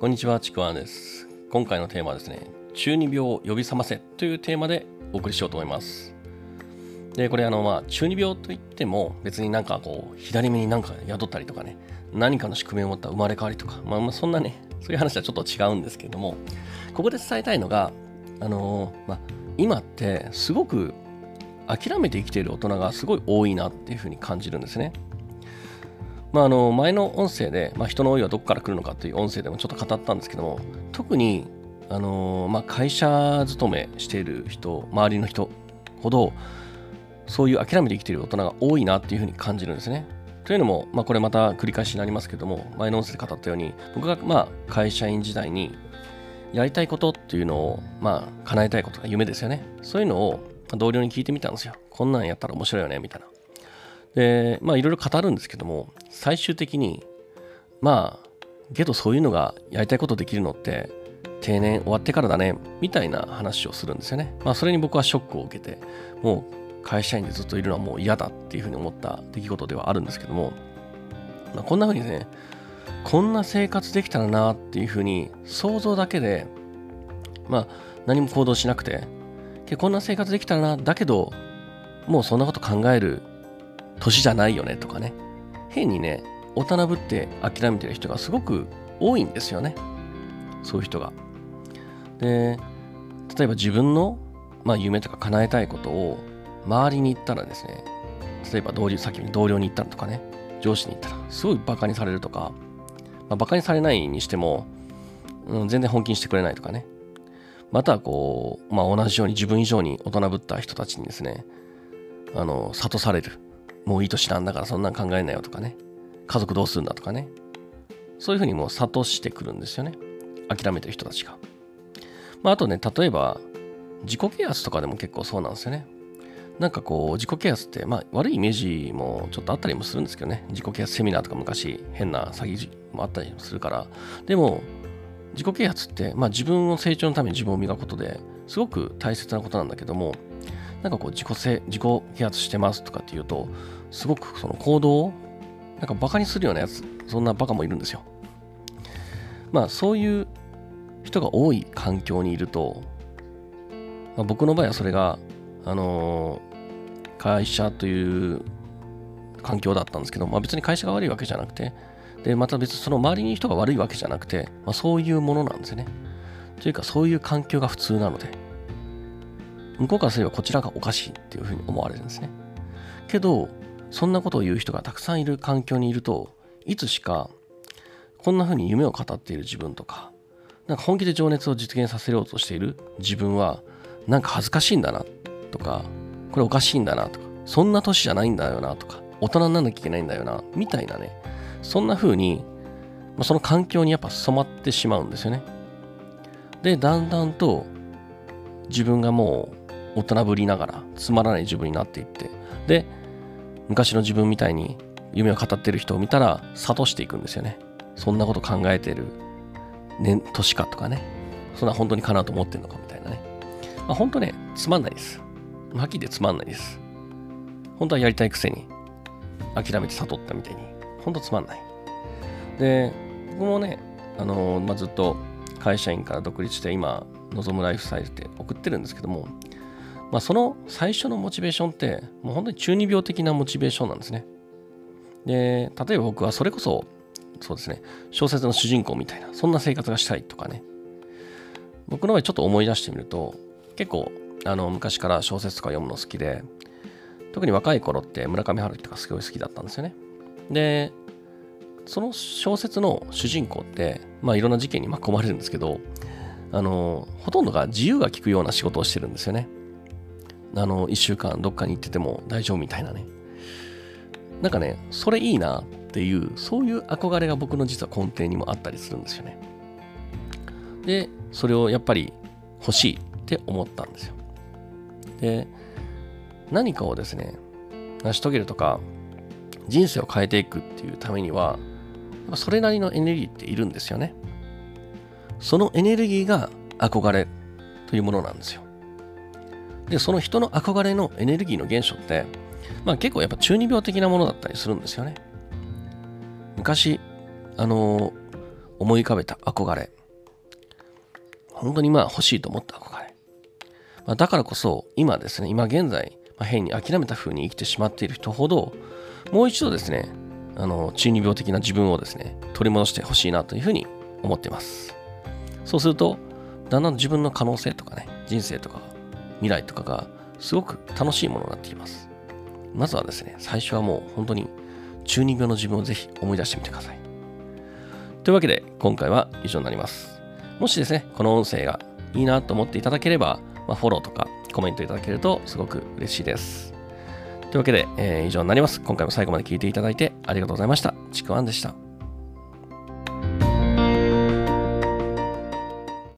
こんにちは、ちくわんです。今回のテーマはですね、中二病を呼び覚ませというテーマでお送りしようと思います。で、これあの、まあ、中二病といっても、別になんかこう、左目になんか宿ったりとかね、何かの宿命を持った生まれ変わりとか、まあ、まあ、そんなね、そういう話はちょっと違うんですけれども、ここで伝えたいのが、あのまあ、今ってすごく諦めて生きている大人がすごい多いなっていうふうに感じるんですね。まあ、あの前の音声で、まあ、人の老いはどこから来るのかという音声でもちょっと語ったんですけども特にあの、まあ、会社勤めしている人周りの人ほどそういう諦めて生きている大人が多いなっていうふうに感じるんですね。というのも、まあ、これまた繰り返しになりますけども前の音声で語ったように僕がまあ会社員時代にやりたいことっていうのを、まあ、叶えたいことが夢ですよね。そういうのを同僚に聞いてみたんですよ。こんなんやったら面白いよねみたいな。でまあいろいろ語るんですけども最終的にまあけどそういうのがやりたいことできるのって定年終わってからだねみたいな話をするんですよね。まあそれに僕はショックを受けてもう会社員でずっといるのはもう嫌だっていうふうに思った出来事ではあるんですけども、まあ、こんなふうにねこんな生活できたらなっていうふうに想像だけでまあ何も行動しなくてこんな生活できたらなだけどもうそんなこと考える年じゃないよねとかね。変にね大人ぶって諦めてる人がすごく多いんですよね。そういう人が。で例えば自分の、まあ、夢とか叶えたいことを周りに言ったらですね例えば同僚さっきに同僚に言ったらとかね。上司に言ったらすごいバカにされるとか、まあ、バカにされないにしても、うん、全然本気にしてくれないとかね。またはこう、まあ、同じように自分以上に大人ぶった人たちにですねあの諭される。もういい年なんだからそんなん考えなよとかね。家族どうするんだとかね。そういうふうにもう諭してくるんですよね。諦めてる人たちが、まあ、あとね例えば自己啓発とかでも結構そうなんですよね。なんかこう自己啓発ってまあ悪いイメージもちょっとあったりもするんですけどね。自己啓発セミナーとか昔変な詐欺もあったりもするから。でも自己啓発って、まあ、自分の成長のために自分を磨くことですごく大切なことなんだけどもなんかこう自己せ自己啓発してますとかっていうとすごくその行動をなんかバカにするようなやつそんなバカもいるんですよ。まあそういう人が多い環境にいると、まあ、僕の場合はそれがあのー会社という環境だったんですけど、まあ、別に会社が悪いわけじゃなくてでまた別にその周りに人が悪いわけじゃなくて、まあ、そういうものなんですよね。というかそういう環境が普通なので。向こうからすればこちらがおかしいっていうふうに思われるんですね。けど、そんなことを言う人がたくさんいる環境にいると、いつしか、こんなふうに夢を語っている自分とか、なんか本気で情熱を実現させようとしている自分は、なんか恥ずかしいんだなとか、これおかしいんだなとか、そんな年じゃないんだよなとか、大人にならなきゃいけないんだよな、みたいなね、そんな風に、まあ、その環境にやっぱ染まってしまうんですよね。で、だんだんと自分がもう大人ぶりながらつまらない自分になっていってで昔の自分みたいに夢を語ってる人を見たら諭していくんですよね。そんなこと考えてる、ね、年かとかね。そんな本当にかなと思ってるのかみたいなね、まあ、本当ねつまんないです。はっきり言ってつまんないです。本当はやりたいくせに諦めて悟ったみたいに本当つまんない。で僕もねあのまあ、ずっと会社員から独立して今望むライフスタイルって送ってるんですけどもまあ、その最初のモチベーションって、もう本当に中二病的なモチベーションなんですね。で、例えば僕はそれこそ、そうですね、小説の主人公みたいな、そんな生活がしたいとかね。僕の場合ちょっと思い出してみると、結構、あの、昔から小説とか読むの好きで、特に若い頃って村上春樹とかすごい好きだったんですよね。で、その小説の主人公って、まあいろんな事件に巻き込まれるんですけど、あの、ほとんどが自由が利くような仕事をしてるんですよね。あの、一週間どっかに行ってても大丈夫みたいなね。なんかね、それいいなっていう、そういう憧れが僕の実は根底にもあったりするんですよね。で、それをやっぱり欲しいって思ったんですよ。で、何かをですね、成し遂げるとか、人生を変えていくっていうためには、それなりのエネルギーっているんですよね。そのエネルギーが憧れというものなんですよ。で、その人の憧れのエネルギーの原初って、まあ結構やっぱ中二病的なものだったりするんですよね。昔、あの、思い浮かべた憧れ。本当にまあ欲しいと思った憧れ。まあ、だからこそ今ですね、今現在、まあ、変に諦めた風に生きてしまっている人ほど、もう一度ですね、あの中二病的な自分をですね、取り戻してほしいなというふうに思っています。そうすると、だんだん自分の可能性とかね、人生とか未来とかがすごく楽しいものになってきます。まずはですね、最初はもう本当に中二病の自分をぜひ思い出してみてください。というわけで、今回は以上になります。もしですね、この音声がいいなと思っていただければ、まあ、フォローとかコメントいただけるとすごく嬉しいです。というわけで、えー、以上になります。今回も最後まで聞いていただいてありがとうございました。ちくわんでした。